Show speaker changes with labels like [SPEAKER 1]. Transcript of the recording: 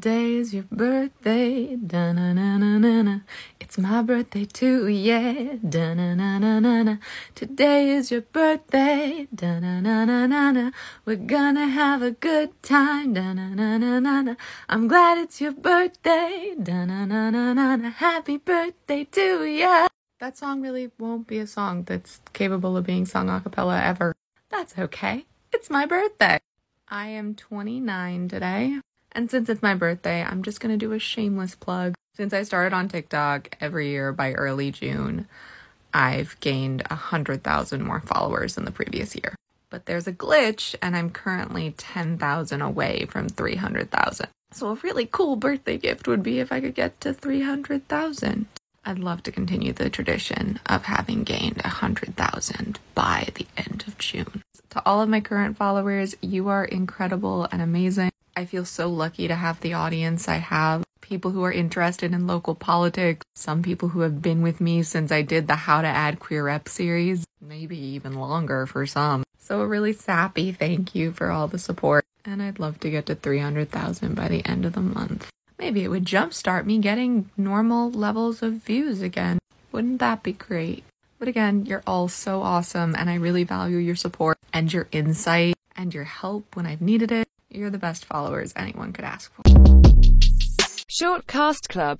[SPEAKER 1] Today's your birthday, da na na na na na. It's my birthday too, yeah, da na na na na na. Today is your birthday, da na na na na na. We're gonna have a good time, da na na na na na. I'm glad it's your birthday, da na na na na na. Happy birthday to ya. That song really won't be a song that's capable of being sung a cappella ever. That's okay. It's my birthday. I am 29 today. And since it's my birthday, I'm just going to do a shameless plug. Since I started on TikTok every year by early June, I've gained 100,000 more followers than the previous year. But there's a glitch, and I'm currently 10,000 away from 300,000. So, a really cool birthday gift would be if I could get to 300,000. I'd love to continue the tradition of having gained 100,000 by the end of June. To all of my current followers, you are incredible and amazing. I feel so lucky to have the audience I have. People who are interested in local politics, some people who have been with me since I did the How to Add Queer Rep series, maybe even longer for some. So, a really sappy thank you for all the support. And I'd love to get to 300,000 by the end of the month. Maybe it would jumpstart me getting normal levels of views again. Wouldn't that be great? But again, you're all so awesome, and I really value your support and your insight and your help when I've needed it. You're the best followers anyone could ask for.
[SPEAKER 2] Short Cast Club